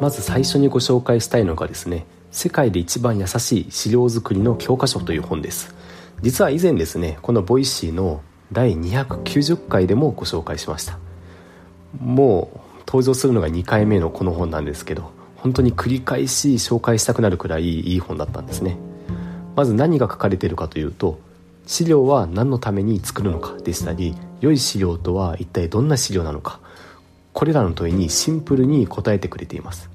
まず最初にご紹介したいのがですね世界で一番優しい資料作りの教科書という本です。実は以前ですねこの Voicy の第290回でもご紹介しました。もう登場するのが2回目のこの本なんですけど本当に繰り返し紹介したくなるくらいいい本だったんですね。まず何が書かれているかというと資料は何のために作るのかでしたり良い資料とは一体どんな資料なのか。これらの問いにシンプルに答えてくれています。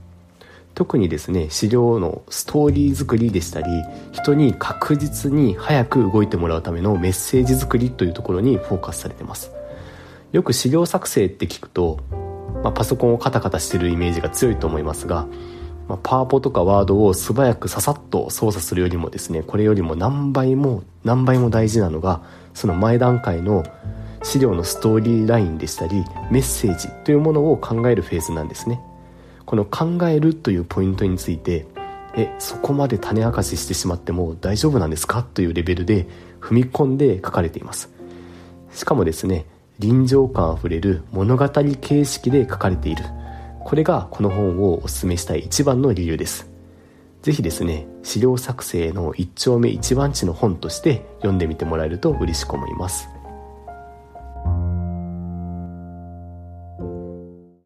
特にですね資料のストーリー作りでしたり人に確実に早く動いてもらうためのメッセージ作りというところにフォーカスされてます。よく資料作成って聞くと、まあ、パソコンをカタカタしてるイメージが強いと思いますが、まあ、パワポとかワードを素早くささっと操作するよりもですねこれよりも何倍も何倍も大事なのがその前段階の資料のストーリーラインでしたりメッセージというものを考えるフェーズなんですね。この考えるというポイントについてえそこまで種明かししてしまっても大丈夫なんですか？というレベルで踏み込んで書かれています。しかもですね臨場感あふれる物語形式で書かれている。これがこの本をお勧めしたい一番の理由です。ぜひですね資料作成の一丁目一番地の本として読んでみてもらえると嬉しく思います。